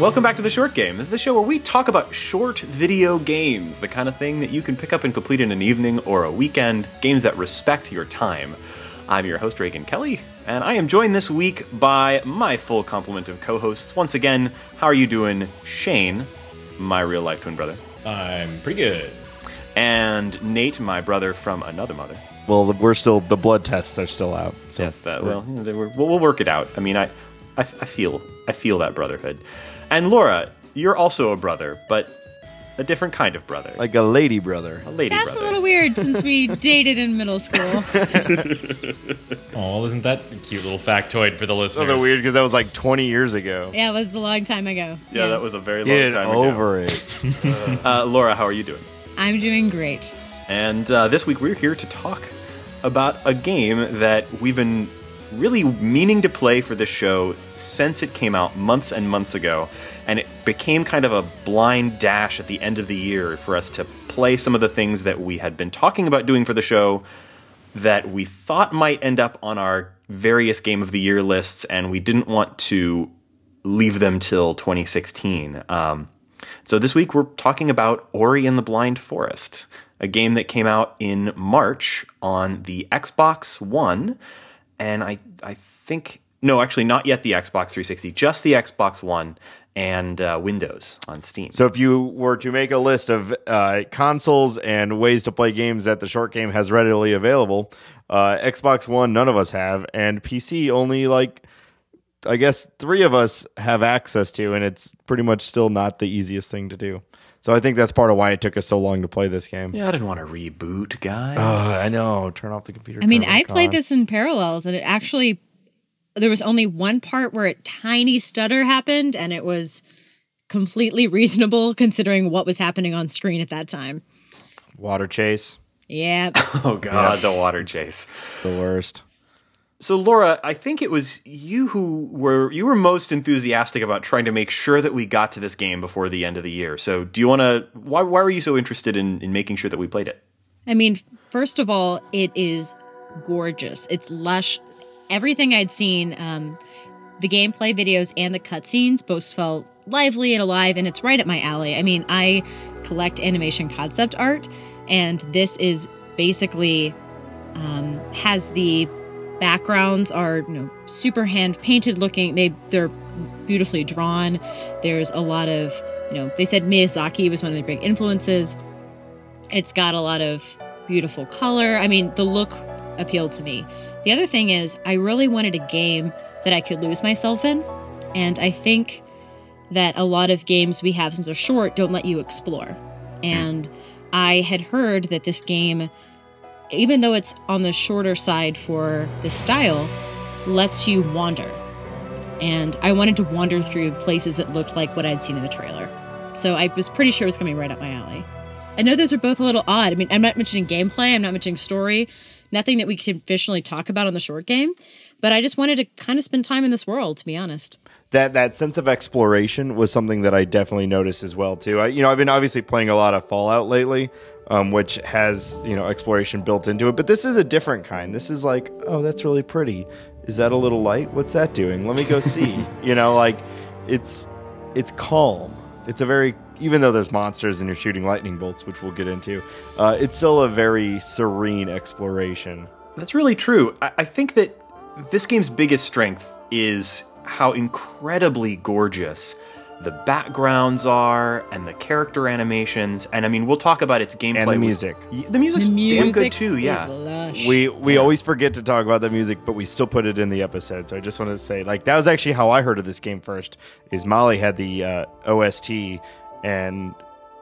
Welcome back to the Short Game. This is the show where we talk about short video games, the kind of thing that you can pick up and complete in an evening or a weekend, games that respect your time. I'm your host, Reagan Kelly, and I am joined this week by my full complement of co hosts. Once again, how are you doing, Shane, my real life twin brother? I'm pretty good. And Nate, my brother from another mother. Well, we're still the blood tests are still out. So yes, that well, you know, they were, we'll, we'll work it out. I mean, I, I, I feel, I feel that brotherhood. And Laura, you're also a brother, but a different kind of brother, like a lady brother. a lady That's brother. a little weird since we dated in middle school. Oh, isn't that a cute little factoid for the That's listeners? a little weird because that was like 20 years ago. Yeah, it was a long time ago. yeah, that was a very long time ago. Get time over it. Uh, Laura, how are you doing? I'm doing great. And uh, this week we're here to talk about a game that we've been really meaning to play for this show since it came out months and months ago. And it became kind of a blind dash at the end of the year for us to play some of the things that we had been talking about doing for the show that we thought might end up on our various Game of the Year lists, and we didn't want to leave them till 2016. Um, so this week we're talking about Ori and the Blind Forest, a game that came out in March on the Xbox One, and I I think no, actually not yet the Xbox 360, just the Xbox One and uh, Windows on Steam. So if you were to make a list of uh, consoles and ways to play games that the short game has readily available, uh, Xbox One none of us have, and PC only like I guess three of us have access to, and it's pretty much still not the easiest thing to do. So I think that's part of why it took us so long to play this game. yeah, I didn't want to reboot, guys. Uh, I know. Turn off the computer. I mean, I back played this in parallels, and it actually there was only one part where a tiny stutter happened, and it was completely reasonable considering what was happening on screen at that time. water chase. Yeah, Oh god, the water chase. It's the worst. So Laura, I think it was you who were you were most enthusiastic about trying to make sure that we got to this game before the end of the year. So do you want to why why were you so interested in in making sure that we played it? I mean, first of all, it is gorgeous. It's lush. Everything I'd seen, um, the gameplay videos and the cutscenes both felt lively and alive, and it's right up my alley. I mean, I collect animation concept art, and this is basically um, has the backgrounds are you know super hand painted looking. They they're beautifully drawn. There's a lot of you know they said Miyazaki was one of their big influences. It's got a lot of beautiful color. I mean, the look appealed to me. The other thing is, I really wanted a game that I could lose myself in. And I think that a lot of games we have since they're short don't let you explore. Hmm. And I had heard that this game, even though it's on the shorter side for the style, lets you wander. And I wanted to wander through places that looked like what I'd seen in the trailer. So I was pretty sure it was coming right up my alley. I know those are both a little odd. I mean, I'm not mentioning gameplay, I'm not mentioning story, nothing that we can officially talk about on the short game, but I just wanted to kind of spend time in this world, to be honest. that that sense of exploration was something that I definitely noticed as well too. I, you know, I've been obviously playing a lot of Fallout lately, um, which has you know exploration built into it. But this is a different kind. This is like, oh, that's really pretty. Is that a little light? What's that doing? Let me go see. you know, like it's it's calm. It's a very even though there's monsters and you're shooting lightning bolts, which we'll get into, uh, it's still a very serene exploration. That's really true. I, I think that this game's biggest strength is how incredibly gorgeous the backgrounds are and the character animations. And I mean, we'll talk about its gameplay. And the music. Y- The music's The damn good too. is Yeah. lush. We we always forget to talk about the music, but we still put it in the episode. So I just wanted to say, like, that was actually how I heard of this game first. Is Molly had the uh, OST and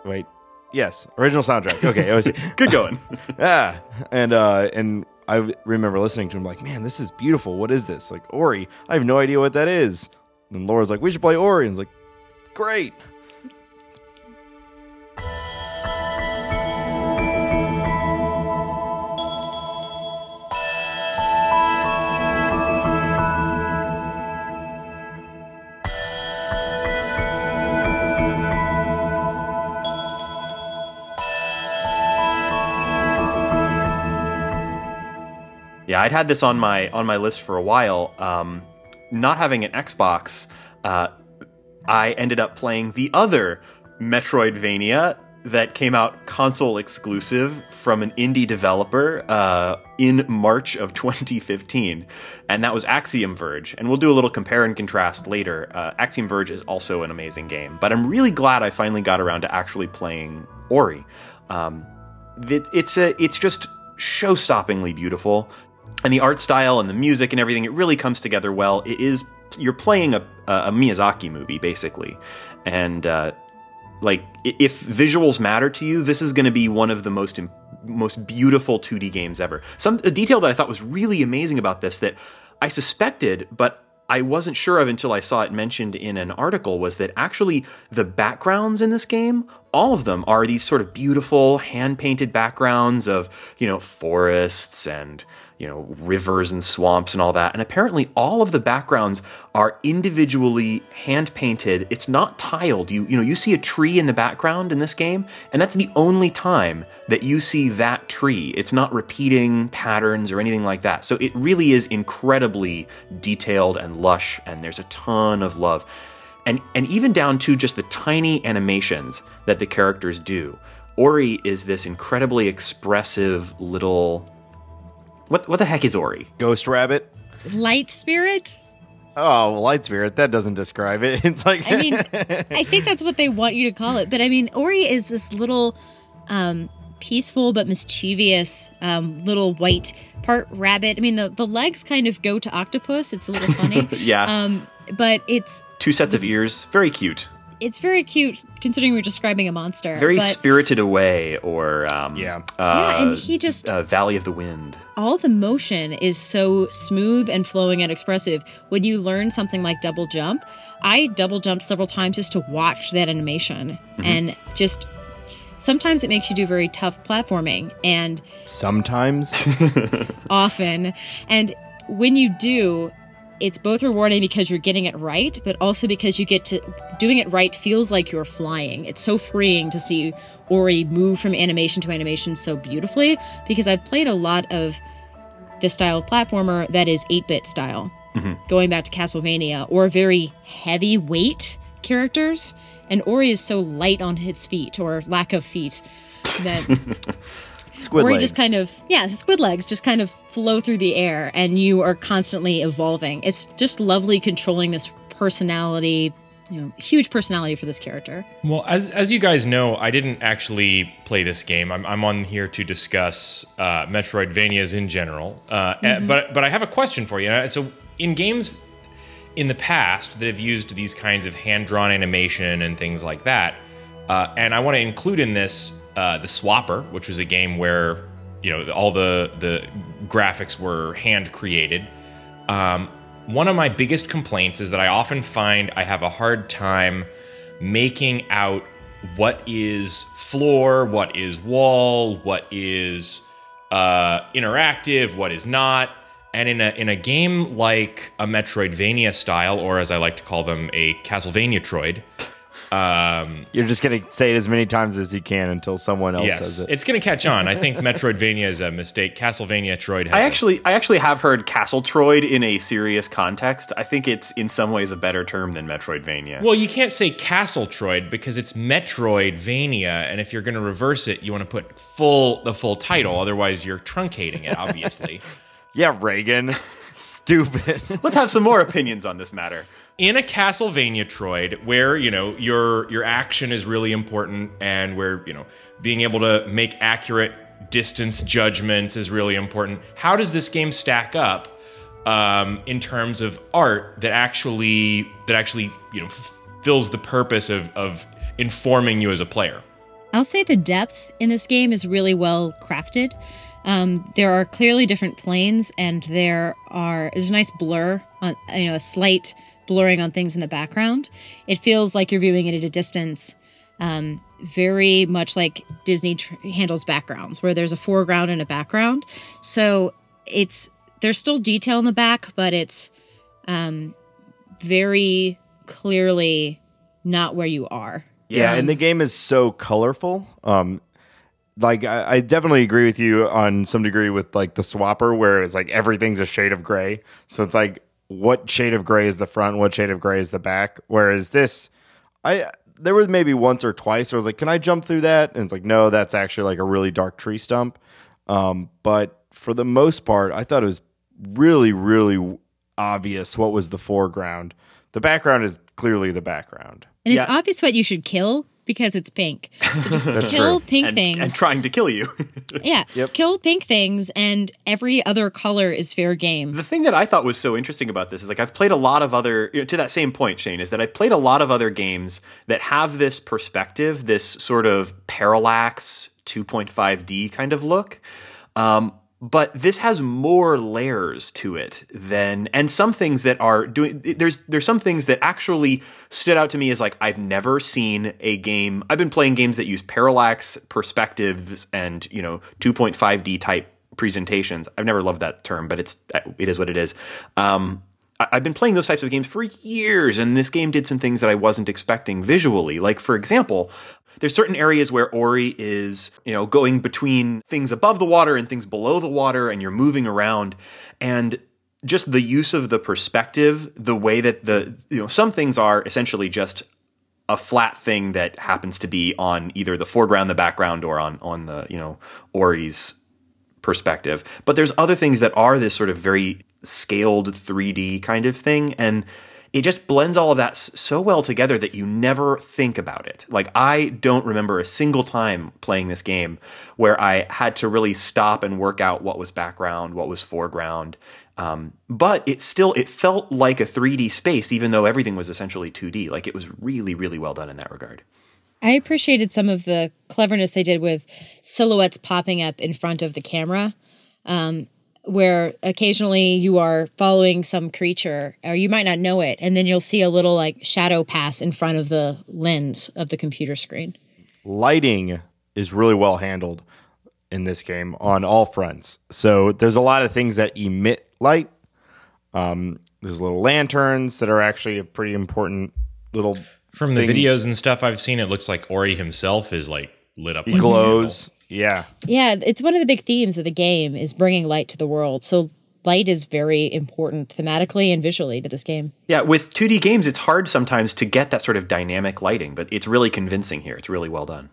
wait, yes, original soundtrack. Okay, OST. Good going. yeah, and uh, and I remember listening to him like, man, this is beautiful. What is this? Like Ori. I have no idea what that is. And Laura's like, we should play Ori. And I was like, great. Yeah, I'd had this on my on my list for a while. Um, not having an Xbox, uh, I ended up playing the other Metroidvania that came out console exclusive from an indie developer uh, in March of 2015, and that was Axiom Verge. And we'll do a little compare and contrast later. Uh, Axiom Verge is also an amazing game, but I'm really glad I finally got around to actually playing Ori. Um, it, it's a, it's just show-stoppingly beautiful, and the art style and the music and everything. It really comes together well. It is you're playing a, a Miyazaki movie basically, and uh, like if visuals matter to you, this is going to be one of the most most beautiful 2D games ever. Some a detail that I thought was really amazing about this that I suspected, but I wasn't sure of until I saw it mentioned in an article was that actually the backgrounds in this game, all of them are these sort of beautiful hand painted backgrounds of, you know, forests and you know, rivers and swamps and all that. And apparently all of the backgrounds are individually hand painted. It's not tiled. You you know, you see a tree in the background in this game, and that's the only time that you see that tree. It's not repeating patterns or anything like that. So it really is incredibly detailed and lush and there's a ton of love. And and even down to just the tiny animations that the characters do. Ori is this incredibly expressive little what what the heck is Ori? Ghost Rabbit. Light spirit. Oh, light spirit. That doesn't describe it. It's like I mean, I think that's what they want you to call it. But I mean, Ori is this little um, peaceful but mischievous um, little white part rabbit. I mean, the the legs kind of go to octopus. It's a little funny. yeah. Um, but it's two sets of ears. Very cute it's very cute considering we're describing a monster. Very but, spirited away, or um, yeah, uh, yeah, and he just uh, Valley of the Wind. All the motion is so smooth and flowing and expressive. When you learn something like double jump, I double jumped several times just to watch that animation, mm-hmm. and just sometimes it makes you do very tough platforming, and sometimes, often, and when you do, it's both rewarding because you're getting it right, but also because you get to doing it right feels like you're flying. It's so freeing to see Ori move from animation to animation so beautifully because I've played a lot of this style of platformer that is 8 bit style, mm-hmm. going back to Castlevania, or very heavyweight characters. And Ori is so light on his feet or lack of feet that Squid or legs. just kind of yeah, squid legs just kind of flow through the air, and you are constantly evolving. It's just lovely controlling this personality, you know, huge personality for this character. Well, as as you guys know, I didn't actually play this game. I'm, I'm on here to discuss uh, Metroidvanias in general, uh, mm-hmm. but but I have a question for you. So in games in the past that have used these kinds of hand drawn animation and things like that, uh, and I want to include in this uh, the Swapper, which was a game where you know all the the graphics were hand created. Um, one of my biggest complaints is that I often find I have a hard time making out what is floor, what is wall, what is uh, interactive, what is not. And in a in a game like a Metroidvania style, or as I like to call them, a Castlevania Troid, um, You're just gonna say it as many times as you can until someone else yes, says it. It's gonna catch on. I think Metroidvania is a mistake. Castlevania Troid. I actually, I actually have heard Castle Troid in a serious context. I think it's in some ways a better term than Metroidvania. Well, you can't say Castle Troid because it's Metroidvania, and if you're gonna reverse it, you want to put full the full title. Otherwise, you're truncating it. Obviously. yeah, Reagan. Stupid. Let's have some more opinions on this matter in a Castlevania Troid where you know your your action is really important and where you know being able to make accurate distance judgments is really important. How does this game stack up um, in terms of art that actually that actually you know f- fills the purpose of of informing you as a player? I'll say the depth in this game is really well crafted. Um, there are clearly different planes, and there are there's a nice blur on you know a slight blurring on things in the background. It feels like you're viewing it at a distance, um, very much like Disney tr- handles backgrounds, where there's a foreground and a background. So it's there's still detail in the back, but it's um, very clearly not where you are. Yeah, um, and the game is so colorful. Um, like I, I, definitely agree with you on some degree with like the swapper where it's like everything's a shade of gray so it's like what shade of gray is the front, what shade of gray is the back. Whereas this, I there was maybe once or twice where I was like, "Can I jump through that?" And it's like, "No, that's actually like a really dark tree stump." Um, but for the most part, I thought it was really, really obvious what was the foreground. The background is clearly the background. And it's Yeah. obvious what you should kill because it's pink. So just kill true. pink and, things. and trying to kill you. yeah. Yep. Kill pink things and every other color is fair game. the thing that I thought was so interesting about this is like I've played a lot of other you know, to that same point, Shane, is that I've played a lot of other games that have this perspective, this sort of parallax 2.5D kind of look. Um, but this has more layers to it than and some things that are doing there's there's some things that actually stood out to me as like I've never seen a game I've been playing games that use parallax perspectives and you know 2.5D type presentations. I've never loved that term, but it's it is what it is. Um, I've been playing those types of games for years, and this game did some things that I wasn't expecting visually. Like, for example, there's certain areas where Ori is, you know, going between things above the water and things below the water, and you're moving around, and just the use of the perspective, the way that the, you know, some things are essentially just a flat thing that happens to be on either the foreground, the background, or on on the, you know, Ori's perspective. But there's other things that are this sort of very scaled 3D kind of thing. And it just blends all of that so well together that you never think about it. Like, I don't remember a single time playing this game where I had to really stop and work out what was background, what was foreground. Um, but it still it felt like a 3D space, even though everything was essentially 2D. Like it was really, really well done in that regard. I appreciated some of the cleverness they did with silhouettes popping up in front of the camera, um, where occasionally you are following some creature, or you might not know it, and then you'll see a little like shadow pass in front of the lens of the computer screen. lighting is really well handled in this game on all fronts. So there's a lot of things that emit light. Um, there's little lanterns that are actually a pretty important little From the thing. videos and stuff I've seen, it looks like Ori himself is like lit up. He like a glows. Yeah. Yeah, it's one of the big themes of the game is bringing light to the world. So light is very important thematically and visually to this game. Yeah, with 2D games, it's hard sometimes to get that sort of dynamic lighting, but it's really convincing here. It's really well done.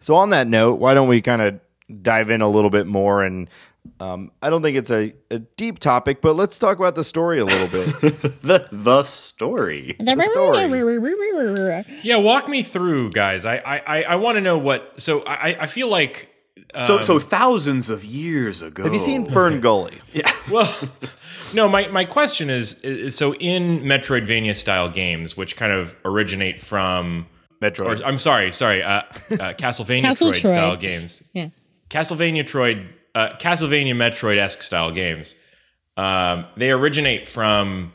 So on that note, why don't we kind of dive in a little bit more and um, I don't think it's a, a deep topic, but let's talk about the story a little bit. The the story. The story. Yeah, walk me through, guys. I I, I, I want to know what. So I I feel like so so thousands of years ago. Have you seen Fern Gully? Yeah. Well, no. My my question is, is so in Metroidvania style games, which kind of originate from. Metroid. Or, I'm sorry, sorry. Uh, uh, Castlevania Castle Troid style games. Yeah. Castlevania Troid, uh, Castlevania Metroid esque style games. Um, they originate from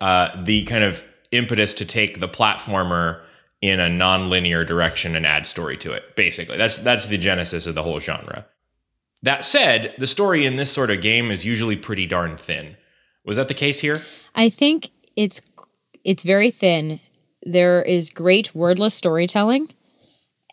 uh, the kind of impetus to take the platformer in a non-linear direction and add story to it. Basically, that's that's the genesis of the whole genre. That said, the story in this sort of game is usually pretty darn thin. Was that the case here? I think it's it's very thin. There is great wordless storytelling,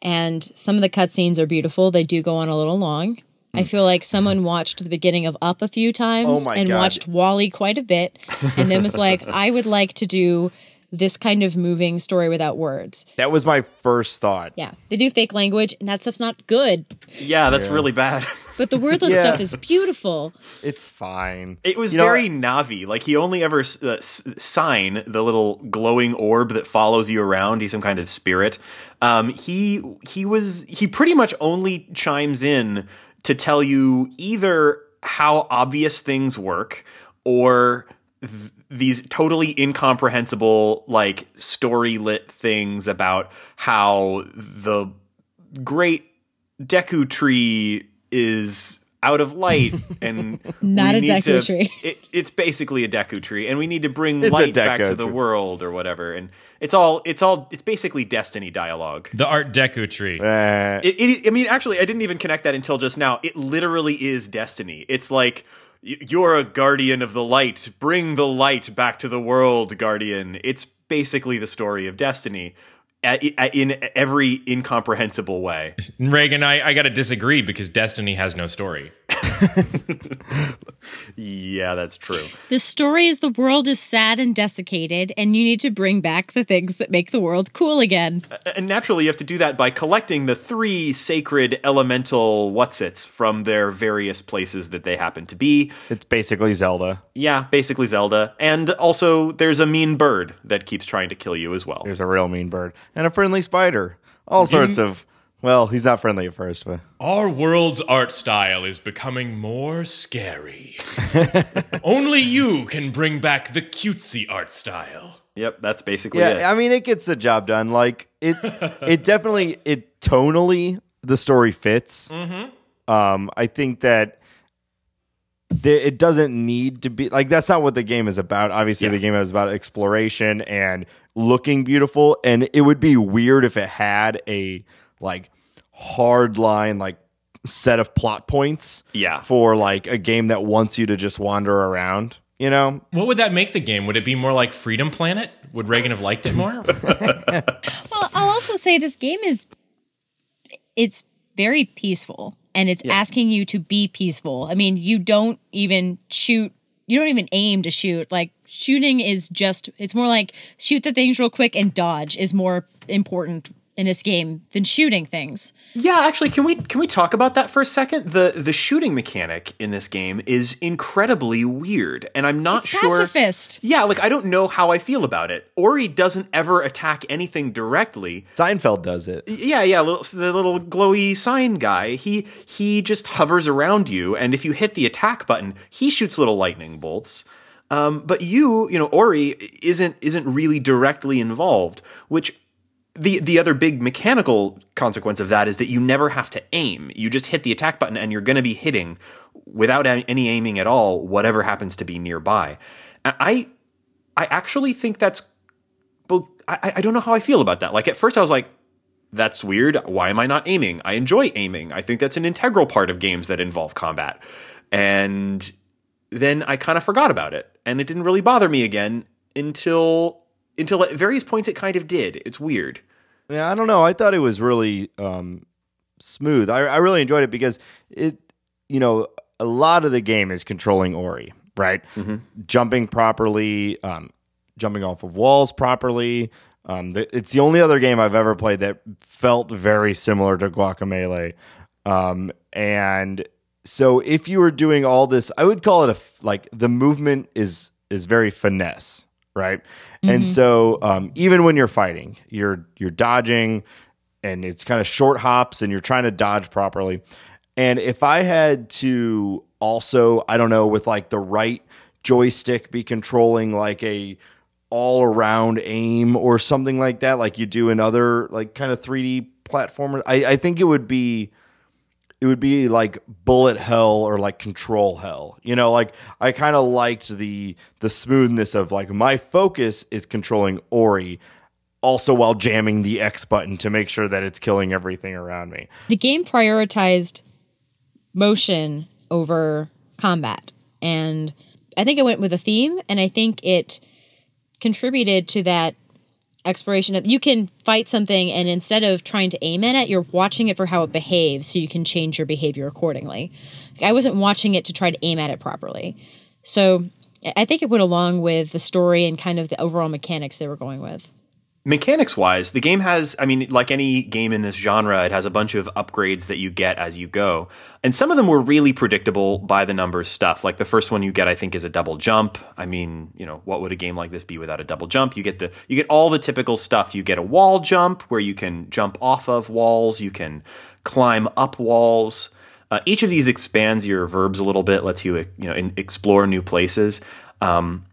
and some of the cutscenes are beautiful. They do go on a little long. I feel like someone watched the beginning of Up a few times Oh and God. watched WALL-E quite a bit, and then was like, I would like to do this kind of moving story without words. That was my first thought. Yeah, they do fake language, and that stuff's not good. Yeah, that's really bad. But the wordless Yeah. stuff is beautiful. It's fine. It was You know, very Navi. Like he only ever uh, s- Sein the little glowing orb that follows you around. He's some kind of spirit. Um, he he was he pretty much only chimes in to tell you either how obvious things work or th- these totally incomprehensible like story lit things about how the great Deku tree is out of light and Not a need Deku to- tree. It, it's basically a Deku tree, and we need to bring It's light back to the tree. world or whatever. And it's all it's all it's basically Destiny dialogue. The Art Deco tree. Uh, It, it, I mean, actually, I didn't even connect that until just now. It literally is Destiny. It's like y- you're a guardian of the light. Bring the light back to the world, guardian. It's basically the story of Destiny in every incomprehensible way. Reagan, I, I got to disagree because Destiny has no story. Yeah, that's true. The story is the world is sad and desiccated, and you need to bring back the things that make the world cool again. And naturally, you have to do that by collecting the three sacred elemental whatsits from their various places that they happen to be. It's basically Zelda. Yeah, basically Zelda. And also, there's a mean bird that keeps trying to kill you as well. There's a real mean bird and a friendly spider. All sorts of. Well, he's not friendly at first, but Our world's art style is becoming more scary. Only you can bring back the cutesy art style. Yep, that's basically yeah, it. I mean, it gets the job done. Like it, it definitely it tonally the story fits. Mm-hmm. Um, I think that there, it doesn't need to be like that's not what the game is about. Obviously, Yeah. the game is about exploration and looking beautiful, and it would be weird if it had a like hard line like set of plot points. Yeah. for like a game that wants you to just wander around. You know, What would that make the game? Would it be more like Freedom Planet? Would Reagan have liked it more? Well, I'll also say this game is it's very peaceful and it's asking you to be peaceful. I mean, you don't even shoot you don't even aim to shoot. Like shooting is just it's more like shoot the things real quick and dodge is more important in this game than shooting things. Yeah, actually, can we can we talk about that for a second? The the shooting mechanic in this game is incredibly weird, and I'm not It's sure. pacifist. Yeah, like I don't know how I feel about it. Ori doesn't ever attack anything directly. Seinfeld does it. Yeah, yeah, little, the little glowy Sein guy. He he just hovers around you, and if you hit the attack button, he shoots little lightning bolts. Um, but you, you know, Ori isn't isn't really directly involved, which the the other big mechanical consequence of that is that you never have to aim. You just hit the attack button and you're going to be hitting without any aiming at all whatever happens to be nearby. And I I actually think that's well I I don't know how I feel about that. Like at first I was like that's weird. Why am I not aiming? I enjoy aiming. I think that's an integral part of games that involve combat. And then I kind of forgot about it and it didn't really bother me again until until at various points it kind of did. It's weird. Yeah, I don't know. I thought it was really um, smooth. I, I really enjoyed it because it, you know, a lot of the game is controlling Ori, right? Jumping properly, um, jumping off of walls properly. Um, th- it's the only other game I've ever played that felt very similar to Guacamelee. Um, and so if you were doing all this, I would call it a f- like the movement is is very finesse, right? And so um, even when you're fighting, you're you're dodging, and it's kind of short hops, and you're trying to dodge properly. And if I had to also, I don't know, with like the right joystick, be controlling like a all around aim or something like that, like you do in other like kind of 3D platformers, I, I think it would be it would be like bullet hell or like control hell. You know, like I kind of liked the the smoothness of like my focus is controlling Ori also while jamming the X button to make sure that it's killing everything around me. the game prioritized motion over combat and i think it went with a theme and i think it contributed to that exploration of you can fight something and instead of trying to aim at it you're watching it for how it behaves so you can change your behavior accordingly. Like, i wasn't watching it to try to aim at it properly. So I- i think it went along with the story and kind of the overall mechanics they were going with Mechanics wise, the game has, I mean, like any game in this genre, it has a bunch of upgrades that you get as you go. And some of them were really predictable by the numbers stuff. Like the first one you get, I think, is a double jump. I mean, you know, what would a game like this be without a double jump? You get the, you get all the typical stuff. You get a wall jump where you can jump off of walls. You can climb up walls. Uh, each of these expands your verbs a little bit, lets you, you know, in, explore new places. Um,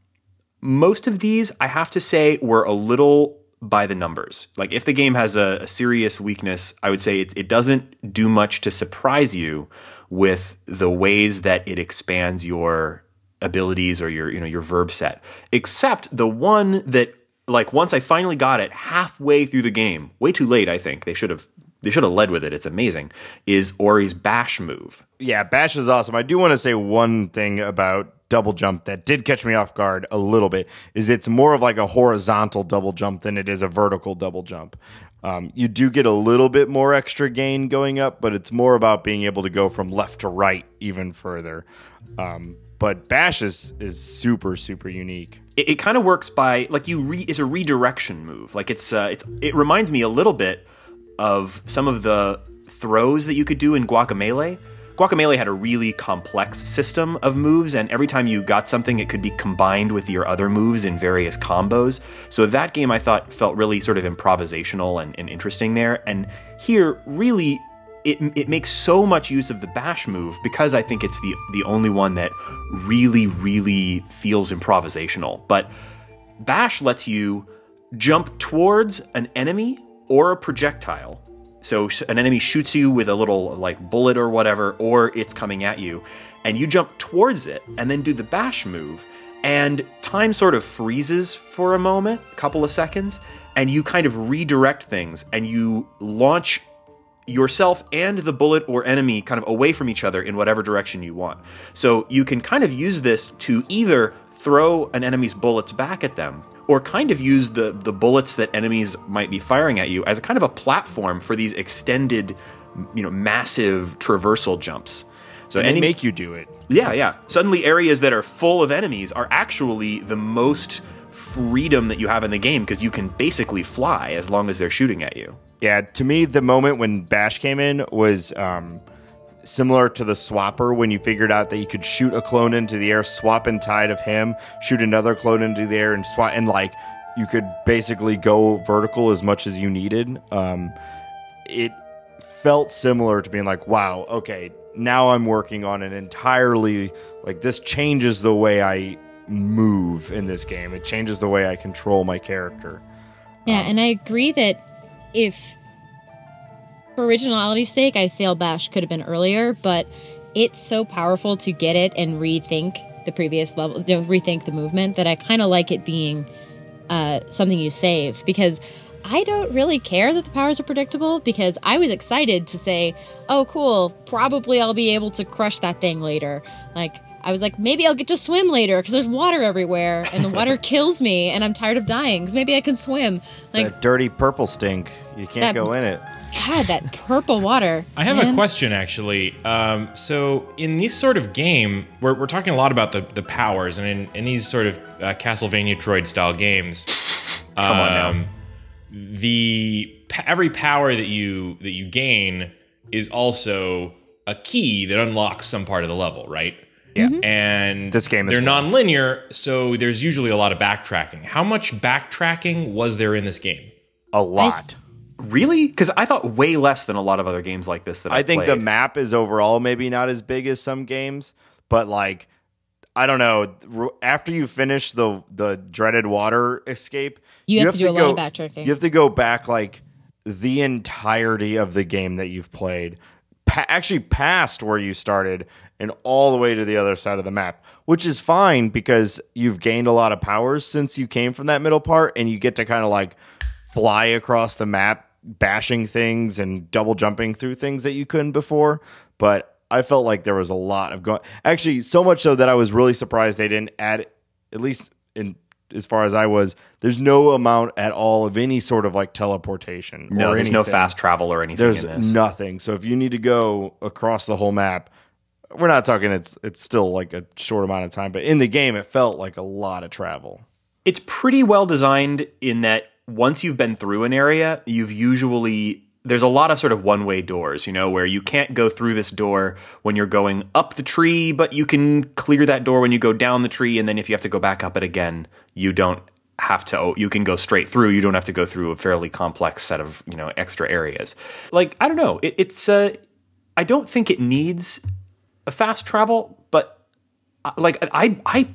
most of these, I have to say, were a little by the numbers. Like if the game has a, a serious weakness, I would say it, it doesn't do much to surprise you with the ways that it expands your abilities or your you know your verb set. Except the one that like once I finally got it halfway through the game, way too late, I think. They should have they should have led with it. It's amazing. Is Ori's bash move. Yeah, Bash is awesome. I do want to say one thing about double jump that did catch me off guard a little bit is it's more of like a horizontal double jump than it is a vertical double jump. Um, you do get a little bit more extra gain going up, but it's more about being able to go from left to right even further. Um, but bash is is super super unique. It, it kind of works by like you re, is a redirection move. Like it's uh, it's it reminds me a little bit of some of the throws that you could do in Guacamelee. Guacamelee had a really complex system of moves, and every time you got something, it could be combined with your other moves in various combos. So that game I thought felt really sort of improvisational and, and interesting there. And here, really, it, it makes so much use of the bash move because I think it's the the only one that really, really feels improvisational. But bash lets you jump towards an enemy or a projectile so an enemy shoots you with a little like bullet or whatever, or it's coming at you, and you jump towards it and then do the bash move, and time sort of freezes for a moment, a couple of seconds, and you kind of redirect things and you launch yourself and the bullet or enemy kind of away from each other in whatever direction you want. So you can kind of use this to either throw an enemy's bullets back at them or kind of use the the bullets that enemies might be firing at you as a kind of a platform for these extended, you know, massive traversal jumps. So and any, make you do it. Yeah, yeah. Suddenly, areas that are full of enemies are actually the most freedom that you have in the game because you can basically fly as long as they're shooting at you. Yeah, to me, the moment when Bash came in was um, similar to the swapper when you figured out that you could shoot a clone into the air, swap and tide of him, shoot another clone into the air, and swap, and like you could basically go vertical as much as you needed. Um, it felt similar to being like, wow, okay, now I'm working on an entirely like this changes the way I move in this game. It changes the way I control my character. Yeah, um, and I agree that if originality's sake, I feel Bash could have been earlier, but it's so powerful to get it and rethink the previous level, you know, rethink the movement that I kind of like it being uh, something you save because I don't really care that the powers are predictable because I was excited to say, oh, cool, probably I'll be able to crush that thing later. Like, I was like, maybe I'll get to swim later because there's water everywhere and the water kills me and I'm tired of dying. because maybe I can swim. Like that dirty purple stink. You can't that, go in it. God, that purple water. I have man. a question actually. Um, so in this sort of game, we're, we're talking a lot about the, the powers, and in, in these sort of uh, Castlevania Troid style games, come um, on now. Um, the every power that you that you gain is also a key that unlocks some part of the level, right? Yeah. Mm-hmm. And this game they're well. non-linear, so there's usually a lot of backtracking. How much backtracking was there in this game? A lot. Really? Because I thought way less than a lot of other games like this that I, I think played. the map is overall maybe not as big as some games, but like I don't know. After you finish the the dreaded water escape, you, you have, have, to do to a go, lot of backtracking. You have to go back like the entirety of the game that you've played, pa- actually past where you started and all the way to the other side of the map, which is fine because you've gained a lot of powers since you came from that middle part, and you get to kind of like fly across the map bashing things and double jumping through things that you couldn't before. But I felt like there was a lot of going. Actually, so much so that I was really surprised they didn't add, at least in as far as I was. There's no amount at all of any sort of like teleportation. No, there's anything. no fast travel or anything. There's nothing. So if you need to go across the whole map, we're not talking. It's it's still like a short amount of time, but in the game, it felt like a lot of travel. It's pretty well designed in that once you've been through an area, you've usually there's a lot of sort of one way doors, you know, where you can't go through this door when you're going up the tree, but you can clear that door when you go down the tree. And then if you have to go back up it again, you don't have to, oh, you can go straight through. You don't have to go through a fairly complex set of, you know, extra areas. Like, I don't know. It, it's, uh, I don't think it needs a fast travel, but uh, like, I, I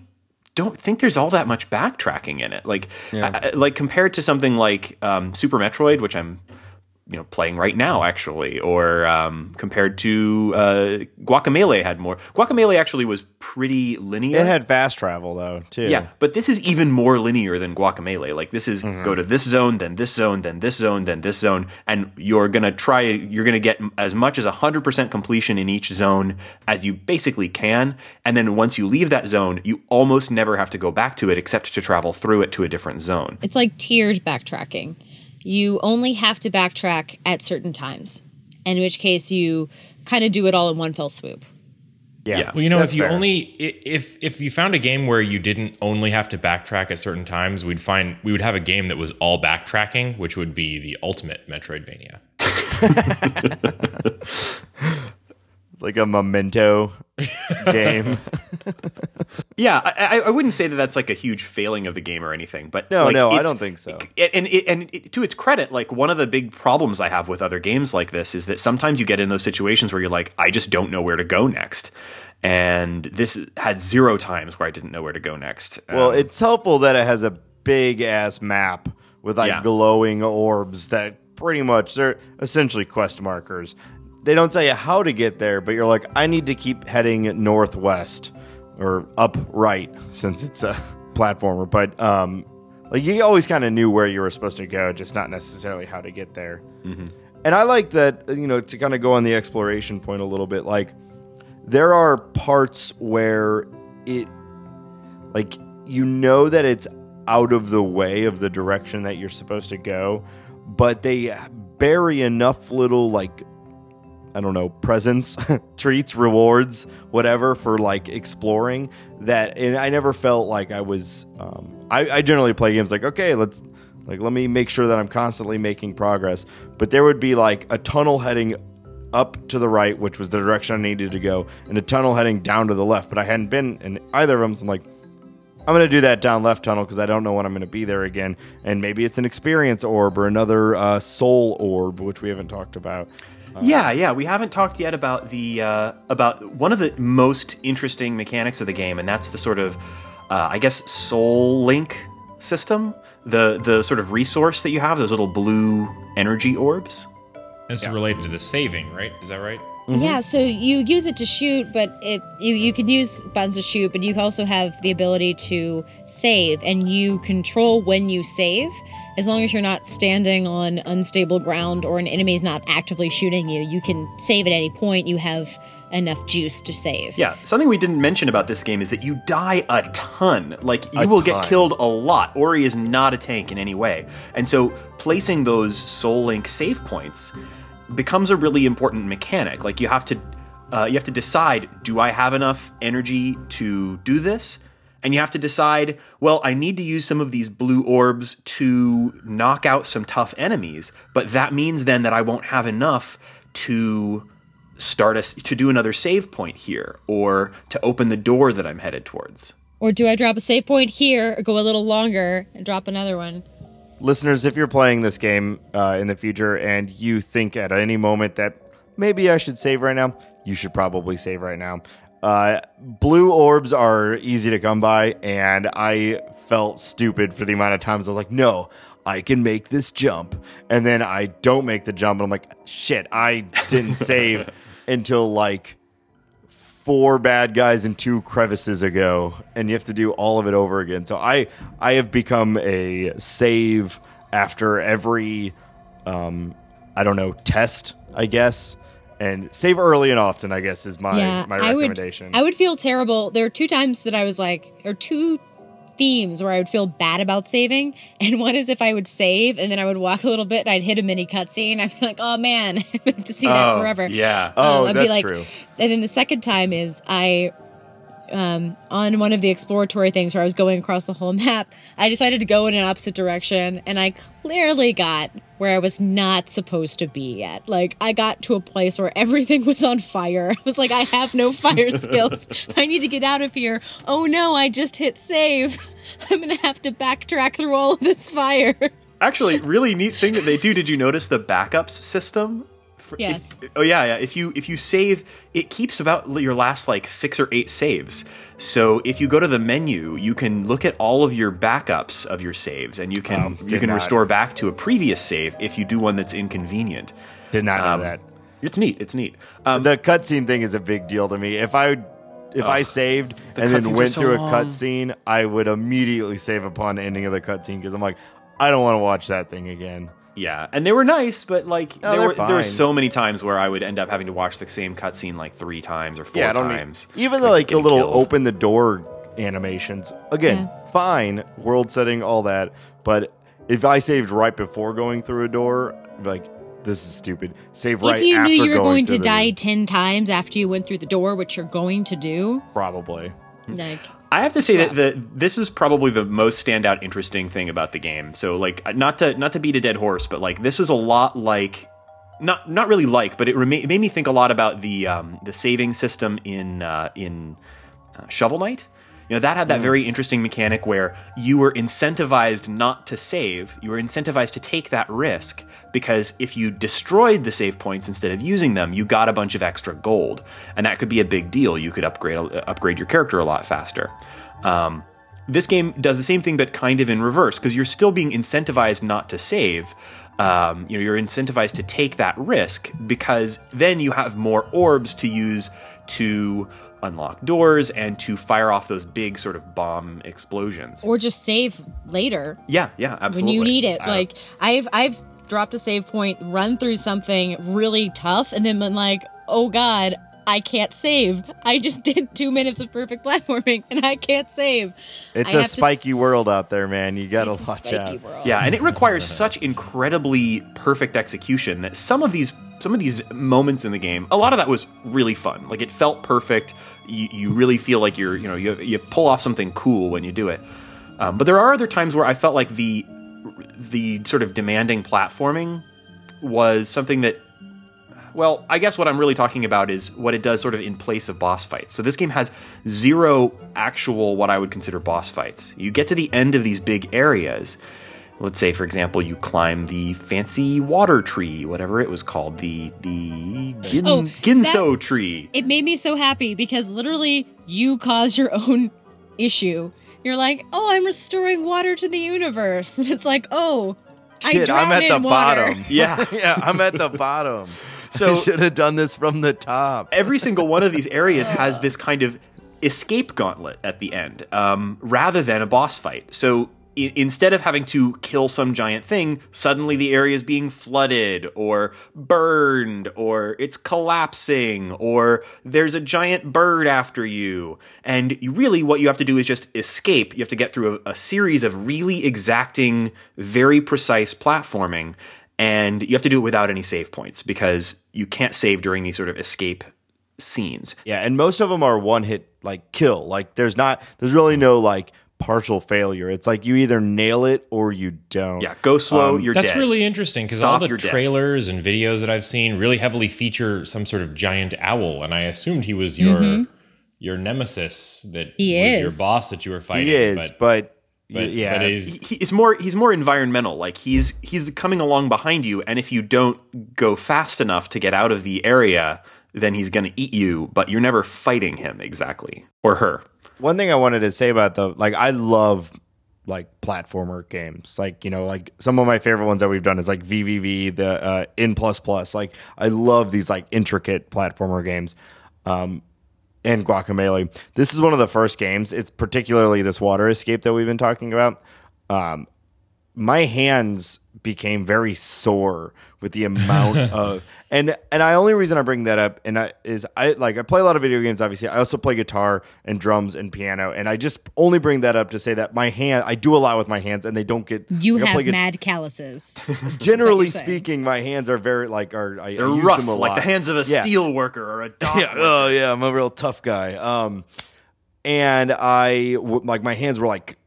don't think there's all that much backtracking in it. Like, yeah. I, like compared to something like um, Super Metroid, which I'm you know playing right now actually or um, compared to uh, Guacamelee had more. Guacamole actually was pretty linear. It had fast travel though too. Yeah but this is even more linear than guacamole like this is mm-hmm. go to this zone then this zone then this zone then this zone and you're gonna try you're gonna get as much as 100% completion in each zone as you basically can and then once you leave that zone you almost never have to go back to it except to travel through it to a different zone. It's like tiered backtracking you only have to backtrack at certain times, in which case you kind of do it all in one fell swoop. Yeah. Yeah. Well, you know, That's if you fair. only if if you found a game where you didn't only have to backtrack at certain times, we'd find we would have a game that was all backtracking, which would be the ultimate Metroidvania. Like a memento game. Yeah, I, I, I wouldn't say that that's like a huge failing of the game or anything, but No, like, no, I don't think so. it- and it, and it, to its credit, like one of the big problems I have with other games like this is that sometimes you get in those situations where you're like, I just don't know where to go next, and this had zero times where I didn't know where to go next. Well, Um, it's helpful that it has a big ass map with like Yeah. glowing orbs that pretty much they're essentially quest markers. They don't tell you how to get there, but you're like, I need to keep heading northwest or up right since it's a platformer. But um, like you always kind of knew where you were supposed to go, just not necessarily how to get there. And I like that, you know, to kind of go on the exploration point a little bit. Like, there are parts where it like you know that it's out of the way of the direction that you're supposed to go but they bury enough little like i don't know presents treats rewards whatever for like exploring that and i never felt like i was um, I, I generally play games like okay let's like let me make sure that i'm constantly making progress but there would be like a tunnel heading up to the right, which was the direction I needed to go, and a tunnel heading down to the left. But I hadn't been in either of them. So I'm like, I'm going to do that down left tunnel because I don't know when I'm going to be there again. And maybe it's an experience orb or another uh, soul orb, which we haven't talked about. Yeah, yeah, we haven't talked yet about the uh, about one of the most interesting mechanics of the game, and that's the sort of, uh, I guess, soul link system. The the sort of resource that you have, those little blue energy orbs. This is related to the saving, right? Is that right? Yeah, so you use it to shoot, but it you, you can use buttons to shoot, but you also have the ability to save, and you control when you save. As long as you're not standing on unstable ground or an enemy's not actively shooting you, you can save at any point. You have enough juice to save. Yeah, something we didn't mention about this game is that you die a ton. Like you A will ton. get killed a lot. Ori is not a tank in any way, and so placing those soul link save points becomes a really important mechanic. Like you have to, uh, you have to decide: Do I have enough energy to do this? And you have to decide, well, I need to use some of these blue orbs to knock out some tough enemies, but that means then that I won't have enough to start us to do another save point here or to open the door that I'm headed towards. Or do I drop a save point here, or go a little longer and drop another one? Listeners, if you're playing this game uh, in the future and you think at any moment that maybe I should save right now, you should probably save right now. Uh, blue orbs are easy to come by, and I felt stupid for the amount of times I was like, no, I can make this jump. And then I don't make the jump, and I'm like, shit, I didn't save until like four bad guys and two crevices ago and you have to do all of it over again so i i have become a save after every um i don't know test i guess and save early and often i guess is my yeah, my I would. recommendation I would feel terrible. There are two times that I was like, or two themes where I would feel bad about saving, and one is if I would save and then I would walk a little bit and I'd hit a mini cutscene. I'd be like, oh man, I have to see that forever. Yeah. oh Um, I'd be that's like- true And then the second time is I, um, on one of the exploratory things where I was going across the whole map, I decided to go in an opposite direction, and I clearly got where I was not supposed to be yet. Like I got to a place where everything was on fire. I was like, I have no fire skills. I need to get out of here. Oh no, I just hit save. I'm gonna have to backtrack through all of this fire. Actually, really neat thing that they do. Did you notice the backups system? For- Yes. if- oh yeah, yeah. If you if you save, it keeps about your last like six or eight saves. So if you go to the menu, you can look at all of your backups of your saves, and you can Oh, you can not. restore back to a previous save if you do one that's inconvenient. did not know Um, that It's neat. It's neat. Um, the cutscene thing is a big deal to me if i if I saved The and then went so through a cutscene, I would immediately save upon the ending of the cutscene because I'm like, I don't want to watch that thing again. Yeah, and they were nice, but like No, there they're were there were so many times where I would end up having to watch the same cutscene like three times or four yeah, I don't need- times. even though like the little killed. open the door animations, again, fine, world setting, all that, but if I saved right before going through a door, like this is stupid. Save right if you after knew you were going through to the- die 10 times after you went through the door, which you're going to do, probably. like, I have to say that the this is probably the most standout interesting thing about the game. So like not to not to beat a dead horse, but like this was a lot like not not really like, but it, it made me think a lot about the um, the saving system in uh, in uh, Shovel Knight. You know that had that very interesting mechanic where you were incentivized not to save. You were incentivized to take that risk because if you destroyed the save points instead of using them, you got a bunch of extra gold, and that could be a big deal. You could upgrade upgrade your character a lot faster. Um, this game does the same thing, but kind of in reverse, because you're still being incentivized not to save. Um, you know, you're incentivized to take that risk because then you have more orbs to use to unlock doors and to fire off those big sort of bomb explosions. or just save later yeah, yeah, absolutely. when you need it. I- Like, I've, I've dropped a save point, run through something really tough, and then been like, oh God, I can't save. I just did two minutes of perfect platforming and I can't save. It's I a have to s- spiky world out there, man. You gotta It's a watch spiky out. world. Yeah, and it requires such incredibly perfect execution that some of these some of these moments in the game, a lot of that was really fun. Like it felt perfect. You, you really feel like you're you know you you pull off something cool when you do it. Um, but there are other times where I felt like the the sort of demanding platforming was something that well, I guess what I'm really talking about is what it does sort of in place of boss fights. So this game has zero actual what I would consider boss fights. You get to the end of these big areas. Let's say, for example, you climb the fancy water tree, whatever it was called, the the gin, Oh, Ginso tree. It made me so happy because literally you caused your own issue. You're like, oh, I'm restoring water to the universe. And it's like, oh, I Shit, I'm drowned at the in water. bottom. Yeah. yeah, I'm at the bottom. So- I should have done this from the top. every single one of these areas has this kind of escape gauntlet at the end, um, rather than a boss fight. So i- instead of having to kill some giant thing, suddenly the area is being flooded or burned or it's collapsing or there's a giant bird after you. And you really, what you have to do is just escape. You have to get through a, a series of really exacting, very precise platforming. And you have to do it without any save points because you can't save during these sort of escape scenes. Yeah, and most of them are one hit like kill. Like there's not there's really no like partial failure. It's like you either nail it or you don't. Yeah, go slow, you're That's dead. really interesting because all the you're dead. trailers and videos that I've seen really heavily feature some sort of giant owl, and I assumed he was your your nemesis that Mm-hmm. He was is. your boss that you were fighting. He is, but, but, but, yeah. but he's, He- he's more he's more environmental. Like he's he's coming along behind you, and if you don't go fast enough to get out of the area, then he's going to eat you. But you're never fighting him exactly or her. One thing I wanted to say about the like I love like platformer games. Like, you know, like some of my favorite ones that we've done is like VVV, the uh N plus plus. Like I love these like intricate platformer games. Um and Guacamelee. This is one of the first games. It's particularly this water escape that we've been talking about. Um my hands became very sore with the amount of and and I only reason I bring that up and I, is I like I play a lot of video games obviously I also play guitar and drums and piano and I just only bring that up to say that my hand I do a lot with my hands and they don't get You like, have play gu- mad calluses. generally speaking my hands are very like are I, They're I use rough, them a like the hands of a Yeah. steel worker or a dock yeah, oh yeah, I'm a real tough guy. Um, and I w- like my hands were like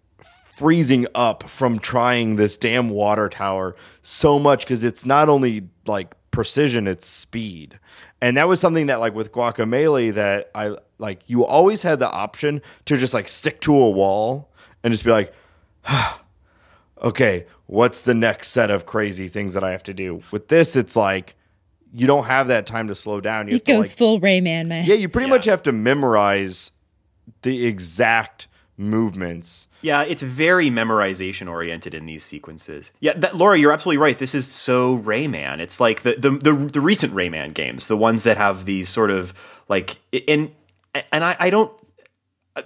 freezing up from trying this damn water tower so much because it's not only like precision, it's speed. And that was something that like with Guacamelee that I like you always had the option to just like stick to a wall and just be like, okay, what's the next set of crazy things that I have to do? With this, it's like you don't have that time to slow down. You have It to, goes like, full Rayman, man. yeah, you pretty much have to memorize the exact movements. Yeah, it's very memorization oriented in these sequences. Yeah, that, Laura, you're absolutely right. This is so Rayman. It's like the, the the the recent Rayman games, the ones that have these sort of like and and I, I don't.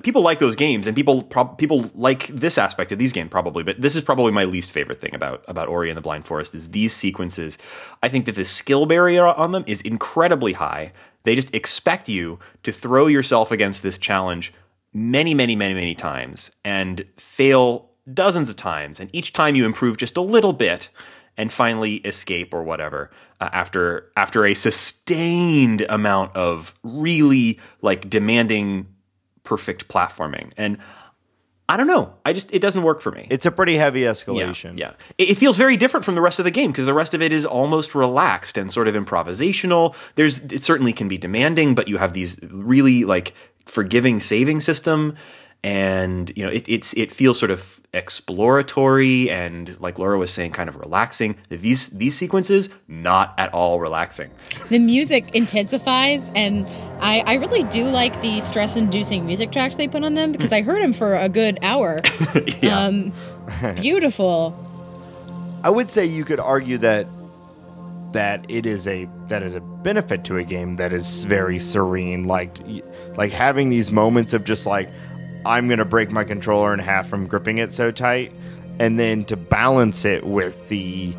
People like those games, and people people like this aspect of these games probably. But this is probably my least favorite thing about about Ori and the Blind Forest is these sequences. I think that the skill barrier on them is incredibly high. They just expect you to throw yourself against this challenge many, many, many, many times and fail dozens of times, and each time you improve just a little bit and finally escape or whatever uh, after after a sustained amount of really like demanding perfect platforming. And I don't know. I just it doesn't work for me. It's a pretty heavy Yeah, escalation. yeah. It, it feels very different from the rest of the game because the rest of it is almost relaxed and sort of improvisational. There's it certainly can be demanding, but you have these really like forgiving saving system, and you know it, it's it feels sort of exploratory and like Laura was saying, kind of relaxing. These these sequences not at all relaxing. The music intensifies, and I, I really do like the stress inducing music tracks they put on them because I heard them for a good hour. Yeah. Um, beautiful. I would say you could argue that that it is a that is a benefit to a game that is very serene like like having these moments of just like I'm going to break my controller in half from gripping it so tight and then to balance it with the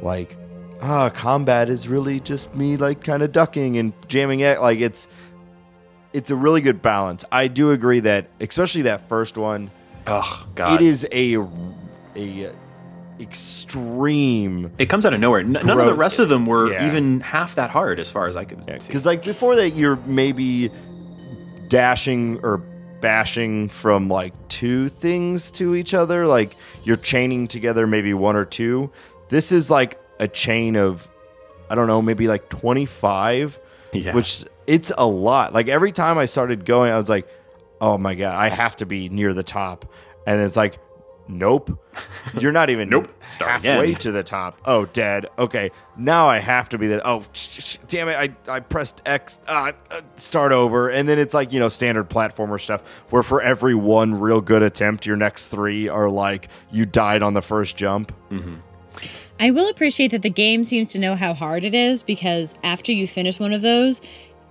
like ah combat is really just me like kind of ducking and jamming it like it's it's a really good balance. I do agree that especially that first one oh God. it is a a extreme It comes out of nowhere. N- none of the rest of them were Yeah. even half that hard, as far as I could see. because like before that you're maybe dashing or bashing from like two things to each other like you're chaining together maybe one or two this is like a chain of i don't know maybe like 25 Yeah. which it's a lot like every time i started going i was like oh my god i have to be near the top and it's like nope. You're not even Nope. Start halfway again. to the top. Oh dead. Okay. Now i have to be that oh sh- sh- damn it. I, I pressed x uh, uh, start over. And then it's like you know standard platformer stuff where for every one real good attempt your next three are like you died on the first jump. I will appreciate that the game seems to know how hard it is because after you finish one of those,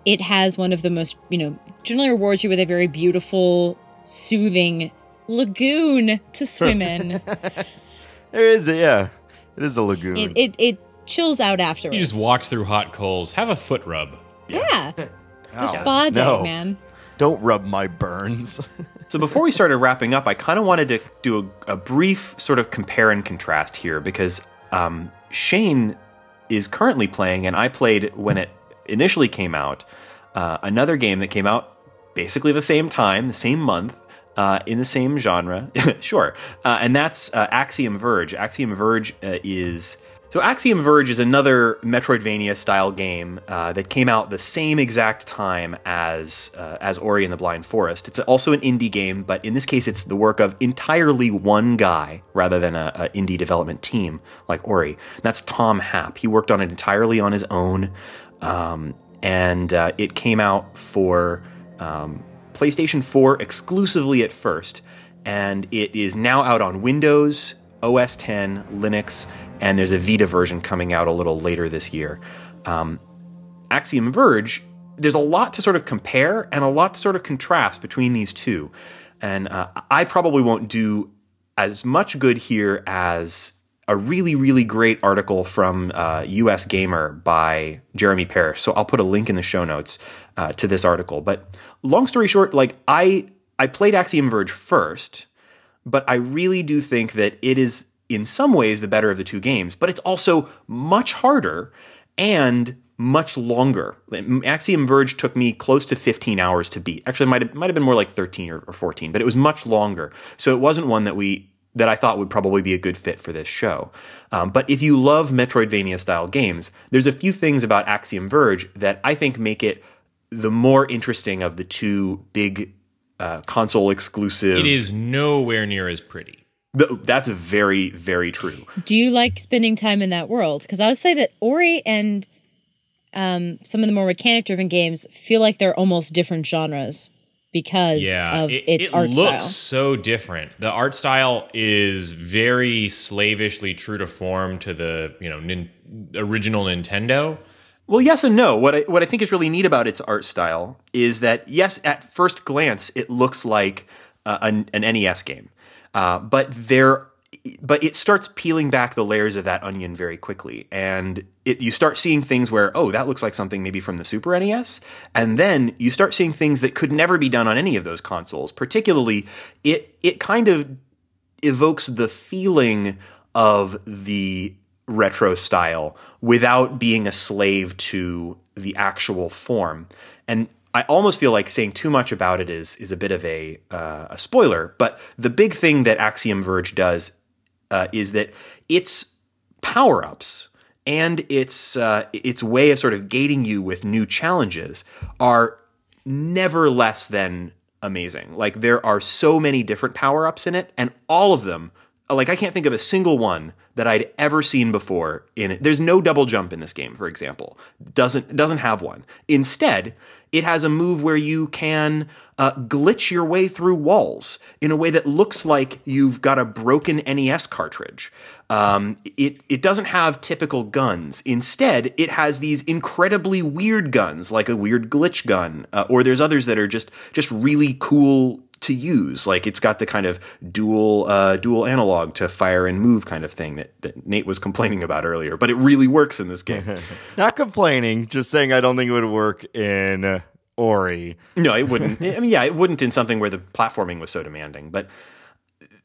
it has one of the most, you know, generally rewards you with a very beautiful, soothing lagoon to swim in. there is a yeah it is a lagoon it, it it chills out afterwards. You just walked through hot coals. Have a foot rub. Yeah. It's a spa day, No. man. don't rub my burns So before we started wrapping up, I kind of wanted to do a, a brief sort of compare and contrast here because um, Shane is currently playing, and I played when it initially came out, uh, another game that came out basically the same time, the same month. Uh, in the same genre, sure, uh, and that's uh, Axiom Verge. Axiom Verge uh, is so Axiom Verge is another Metroidvania style game uh, that came out the same exact time as as Ori and the Blind Forest. It's also an indie game, but in this case, it's the work of entirely one guy rather than an indie development team like Ori. That's Tom Happ. He worked on it entirely on his own, um, and it came out for um, PlayStation 4 exclusively at first, and it is now out on Windows, OS 10, Linux, and there's a Vita version coming out a little later this year. Um, Axiom Verge, there's a lot to sort of compare and a lot to sort of contrast between these two. And uh, I probably won't do as much good here as a really, really great article from uh, US Gamer by Jeremy Parish. So I'll put a link in the show notes uh, to this article. But long story short, like I, I played Axiom Verge first, but I really do think that it is in some ways the better of the two games, but it's also much harder and much longer. Axiom Verge took me close to 15 hours to beat. Actually, might have, might have been more like 13 or, or 14, but it was much longer. So it wasn't one that we that I thought would probably be a good fit for this show. Um, but if you love Metroidvania style games, there's a few things about Axiom Verge that I think make it the more interesting of the two big uh, console exclusive. It is nowhere near as pretty. Th- that's very, very true. Do you like spending time in that world? Because I would say that Ori and um, some of the more mechanic driven games feel like they're almost different genres because Yeah, of it, its it art looks style. so different. The art style is very slavishly true to form to the you know nin- original Nintendo. Well, yes and no. What I, what I think is really neat about its art style is that, yes, at first glance, it looks like uh, an, an NES game, uh, but there, but it starts peeling back the layers of that onion very quickly, and it you start seeing things where, oh, that looks like something maybe from the Super NES, and then you start seeing things that could never be done on any of those consoles. Particularly, it it kind of evokes the feeling of the retro style without being a slave to the actual form. And I almost feel like saying too much about it is is a bit of a uh, a spoiler. But the big thing that Axiom Verge does uh, is that its power ups and its uh, its way of sort of gating you with new challenges are never less than amazing. Like there are so many different power ups in it, and all of them. Like I can't think of a single one that I'd ever seen before in it. There's no double jump in this game, for example. Doesn't doesn't have one. Instead, it has a move where you can uh, glitch your way through walls in a way that looks like you've got a broken NES cartridge. Um, it it doesn't have typical guns. Instead, it has these incredibly weird guns, like a weird glitch gun, uh, or there's others that are just just really cool to use. Like it's got the kind of dual uh, dual analog to fire and move kind of thing that, that Nate was complaining about earlier. But it really works in this game. Not complaining, just saying I don't think it would work in uh, Ori. No, it wouldn't. I mean, yeah, it wouldn't in something where the platforming was so demanding. But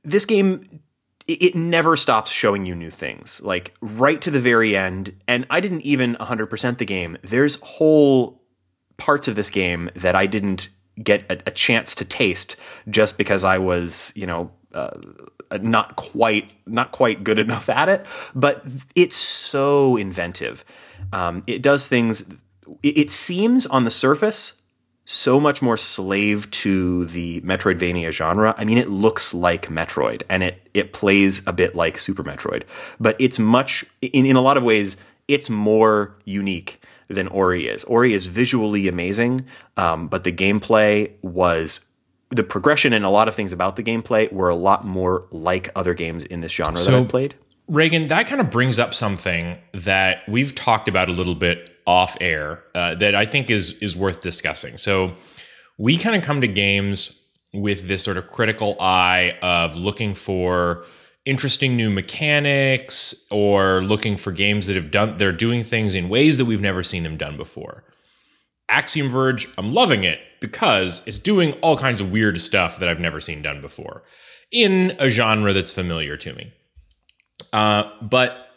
this game it never stops showing you new things like right to the very end and i didn't even 100% the game there's whole parts of this game that i didn't get a, a chance to taste just because i was you know uh, not quite not quite good enough at it but it's so inventive um, it does things it, it seems on the surface so much more slave to the Metroidvania genre. I mean, it looks like Metroid and it it plays a bit like Super Metroid, but it's much in in a lot of ways it's more unique than Ori is. Ori is visually amazing, um, but the gameplay was the progression and a lot of things about the gameplay were a lot more like other games in this genre So- that I've played. Raygan, that kind of brings up something that we've talked about a little bit off air uh, that I think is is worth discussing. So we kind of come to games with this sort of critical eye of looking for interesting new mechanics or looking for games that have done they're doing things in ways that we've never seen them done before. Axiom Verge, I'm loving it because it's doing all kinds of weird stuff that I've never seen done before in a genre that's familiar to me. Uh, but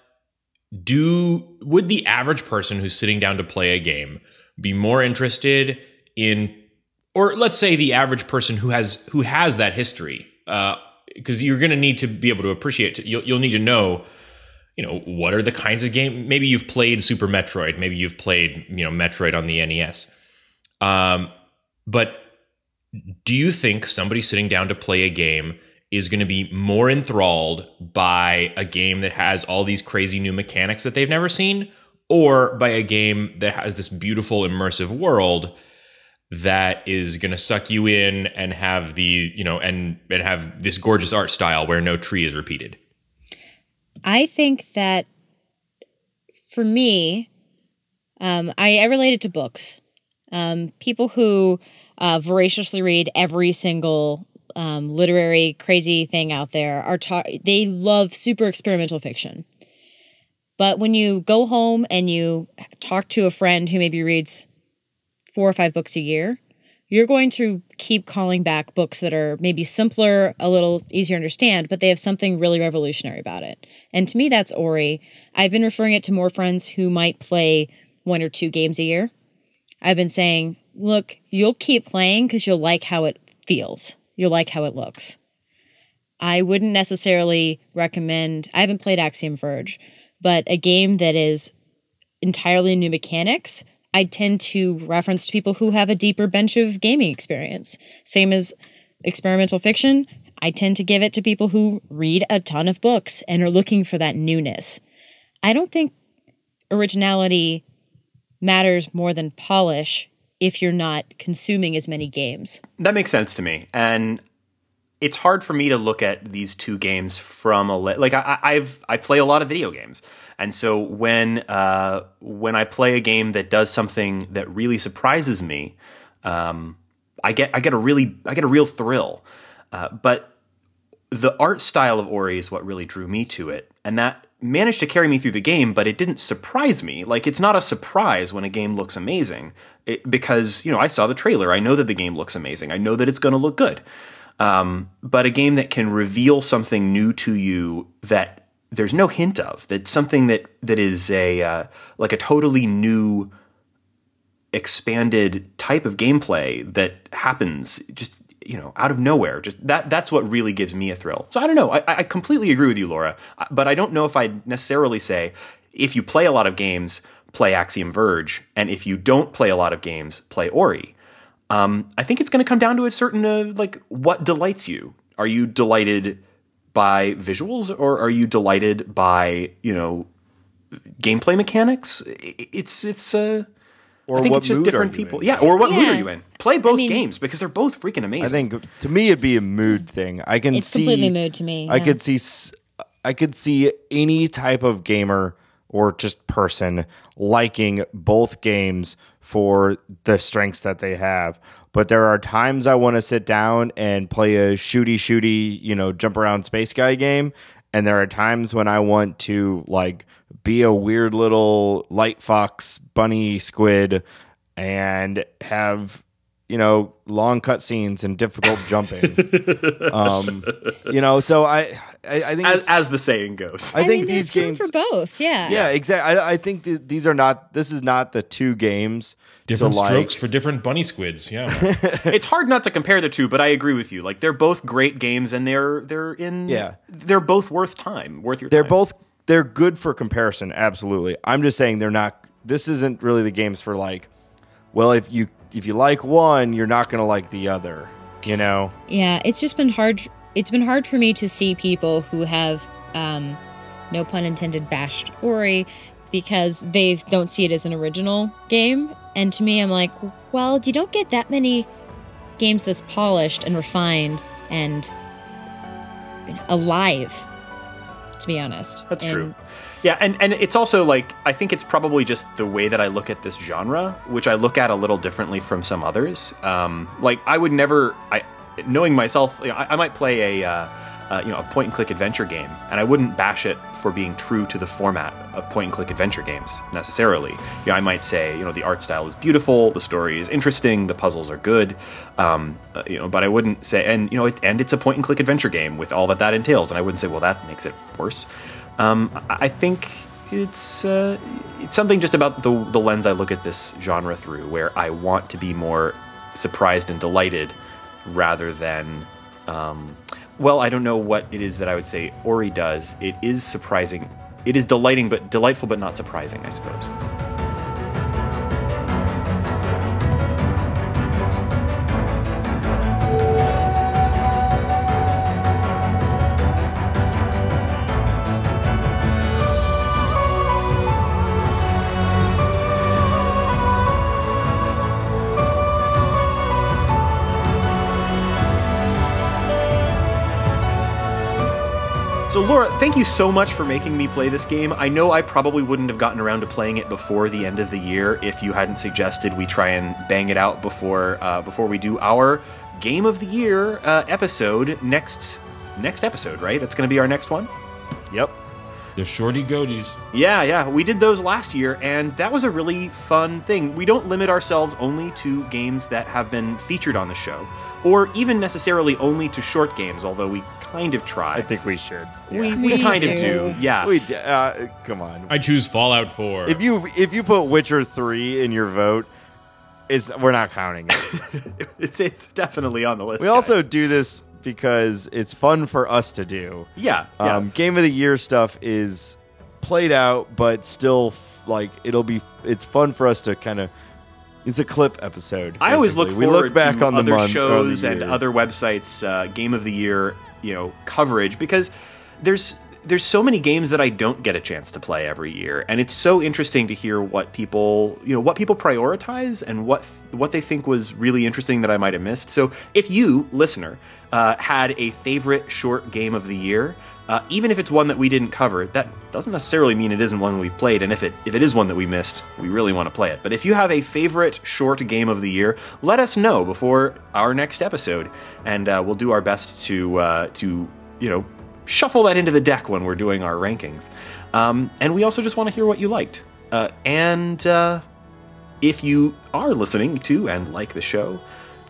do would the average person who's sitting down to play a game be more interested in, or let's say the average person who has who has that history? Because you're going to need to be able to appreciate. You'll, you'll need to know, you know, what are the kinds of game. Maybe you've played Super Metroid. Maybe you've played you know Metroid on the NES. Um, but do you think somebody sitting down to play a game is going to be more enthralled by a game that has all these crazy new mechanics that they've never seen or by a game that has this beautiful immersive world that is going to suck you in and have the you know and and have this gorgeous art style where no tree is repeated I think that for me, um, I, I relate it to books. Um, people who uh, voraciously read every single um, literary crazy thing out there are ta- they love super experimental fiction. But when you go home and you talk to a friend who maybe reads four or five books a year, you're going to keep calling back books that are maybe simpler, a little easier to understand, but they have something really revolutionary about it. And to me, that's Ori. I've been referring it to more friends who might play one or two games a year. I've been saying, look, you'll keep playing because you'll like how it feels, you'll like how it looks. I wouldn't necessarily recommend, I haven't played Axiom Verge, but a game that is entirely new mechanics, I tend to reference to people who have a deeper bench of gaming experience. Same as experimental fiction, I tend to give it to people who read a ton of books and are looking for that newness. I don't think originality matters more than polish if you're not consuming as many games. That makes sense to me, and it's hard for me to look at these two games from a li- like I, I've I play a lot of video games, and so when uh, when I play a game that does something that really surprises me, um, I get I get a really I get a real thrill. Uh, but the art style of Ori is what really drew me to it, and that managed to carry me through the game. But it didn't surprise me. Like it's not a surprise when a game looks amazing, it, because you know I saw the trailer. I know that the game looks amazing. I know that it's going to look good. um, but a game that can reveal something new to you that there's no hint of. that something that that is a uh, like a totally new, expanded type of gameplay that happens just you know out of nowhere. Just that that's what really gives me a thrill. So I don't know. I, I completely agree with you, Laura, but I don't know if I'd necessarily say if you play a lot of games, play Axiom Verge, and if you don't play a lot of games, play Ori. Um, I think it's going to come down to a certain uh, like what delights you. Are you delighted by visuals, or are you delighted by you know gameplay mechanics? It's it's uh, Or I think what it's just mood different people. in? Yeah, or what mood are you in? Play both mean- games because they're both freaking amazing. I think to me it'd be a mood thing. I can It's see completely mood to me, I could see s- I could see any type of gamer or just person liking both games for the strengths that they have. But there are times I want to sit down and play a shooty shooty, you know, jump around space guy game, and there are times when I want to like be a weird little light fox bunny squid and have you know long cutscenes and difficult jumping. um, you know, so I I, I think as, as the saying goes. I, think mean, these games. for both. Yeah. yeah, exactly. I, I think th- these are not. This is not the two games Different to like. strokes for different bunny squids. Yeah. it's hard not to compare the two, but I agree with you. Like they're both great games, and they're they're in. Yeah. they're both worth time, worth your. They're time. both they're good for comparison. Absolutely. I'm just saying they're not. This isn't really the games for like. Well, if you if you like one, you're not going to like the other. You know. Yeah, it's just been hard. It's been hard for me to see people who have, um, no pun intended, bashed Ori because they don't see it as an original game. And to me, I'm like, well, you don't get that many games this polished and refined and alive. To be honest, That's And- true. Yeah, and, and it's also like I think it's probably just the way that I look at this genre, which I look at a little differently from some others. Um, like I would never, I knowing myself, you know, I, I might play a uh, uh, you know a point and click adventure game, and I wouldn't bash it for being true to the format of point and click adventure games necessarily. You know, I might say you know the art style is beautiful, the story is interesting, the puzzles are good, um, uh, you know, but I wouldn't say and you know it, and it's a point and click adventure game with all that that entails, and I wouldn't say well that makes it worse. Um, I I think it's uh, it's something just about the the lens I look at this genre through, where I want to be more surprised and delighted rather than. Um, well, I don't know what it is that I would say Ori does. It is surprising. It is delighting, but delightful, but not surprising, I suppose. So, Laura, thank you so much for making me play this game. I know I probably wouldn't have gotten around to playing it before the end of the year if you hadn't suggested we try and bang it out before uh, before we do our Game of the Year uh, episode next next episode. Right? That's going to be our next one. Yep. the shorty goatees. Yeah, yeah, we did those last year, and that was a really fun thing. We don't limit ourselves only to games that have been featured on the show, or even necessarily only to short games, although we kind of try. I think we should. we, Yeah. we We kind of do. do, yeah. We d- uh, come on. I choose Fallout 4. if you if you put Witcher three in your vote, is we're not counting it. it's it's definitely on the list. we also do this because it's fun for us to do. yeah, yeah. Um, Game of the year stuff is played out, but still f- like it'll be. It's fun for us to kind of. It's a clip episode. I always look forward we look back to on the other month, shows and other websites' uh, game of the year, you know, coverage because there's there's so many games that I don't get a chance to play every year, and it's so interesting to hear what people you know what people prioritize and what what they think was really interesting that I might have missed. So if you listener uh, had a favorite short game of the year. Uh, even if it's one that we didn't cover, that doesn't necessarily mean it isn't one we've played. And if it if it is one that we missed, we really want to play it. But if you have a favorite short game of the year, let us know before our next episode, and uh, we'll do our best to uh, to you know shuffle that into the deck when we're doing our rankings. Um, and we also just want to hear what you liked. Uh, and uh, if you are listening to and like the show,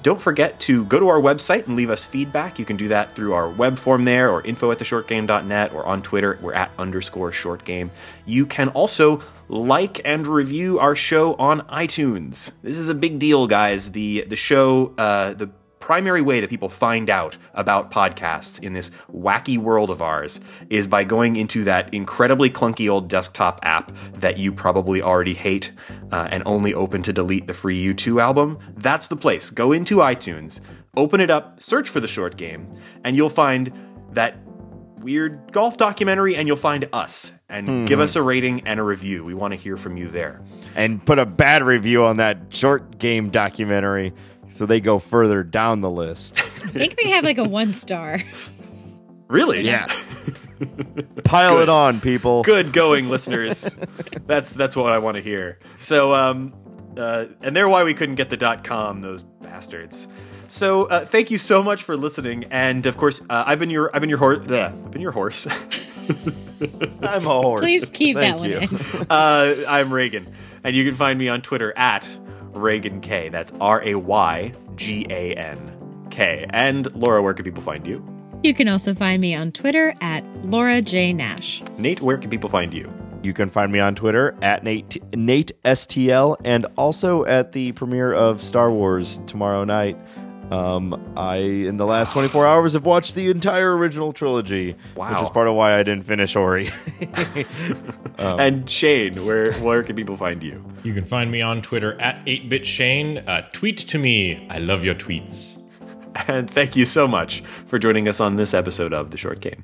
Don't forget to go to our website and leave us feedback. You can do that through our web form there or info at theshortgame.net or on Twitter. We're at underscore shortgame. You can also like and review our show on iTunes. This is a big deal, guys. The the show, uh, the primary way that people find out about podcasts in this wacky world of ours is by going into that incredibly clunky old desktop app that you probably already hate uh, and only open to delete the free U2 album. That's the place. Go into iTunes, open it up, search for the short game, and you'll find that weird golf documentary and you'll find us and give us a rating and a review. We want to hear from you there. And put a bad review on that short game documentary so they go further down the list. I think they have like a one star. Really? Yeah. Pile it on, people. Good going, listeners. That's that's what I want to hear. So, um, uh, and they're why we couldn't get the dot com, those bastards. So, uh, thank you so much for listening, and of course, uh, I've been your I've been your horse. I've been your horse. I'm a horse. Please keep Thank that one you. in. uh, I'm Raygan, and you can find me on Twitter at Raygan K. That's R A Y G A N K. And Laura, where can people find you? You can also find me on Twitter at Laura J. Nash. Nate, where can people find you? You can find me on Twitter at Nate Nate STL and also at the premiere of Star Wars tomorrow night. Um, I in the last 24 hours have watched the entire original trilogy, which is part of why I didn't finish Ori. And Shane, where where can people find you? You can find me on Twitter at 8bitshane. Uh, tweet to me. I love your tweets. And thank you so much for joining us on this episode of The Short Game.